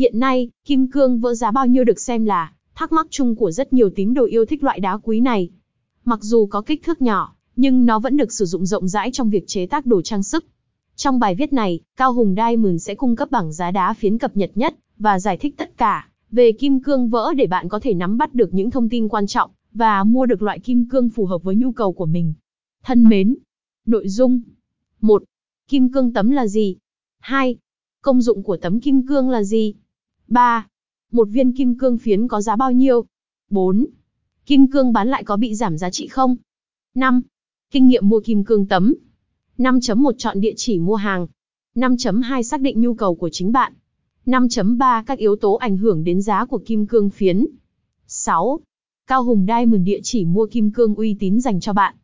Hiện nay, kim cương vỡ giá bao nhiêu được xem là thắc mắc chung của rất nhiều tín đồ yêu thích loại đá quý này. Mặc dù có kích thước nhỏ, nhưng nó vẫn được sử dụng rộng rãi trong việc chế tác đồ trang sức. Trong bài viết này, Cao Hùng Diamond sẽ cung cấp bảng giá đá phiến cập nhật nhất và giải thích tất cả về kim cương vỡ để bạn có thể nắm bắt được những thông tin quan trọng và mua được loại kim cương phù hợp với nhu cầu của mình. Thân mến, nội dung 1. Kim cương tấm là gì? 2. Công dụng của tấm kim cương là gì? 3. Một viên kim cương phiến có giá bao nhiêu? 4. Kim cương bán lại có bị giảm giá trị không? 5. Kinh nghiệm mua kim cương tấm. 5.1 Chọn địa chỉ mua hàng. 5.2 Xác định nhu cầu của chính bạn. 5.3 Các yếu tố ảnh hưởng đến giá của kim cương phiến. 6. Cao Hùng Diamond địa chỉ mua kim cương uy tín dành cho bạn.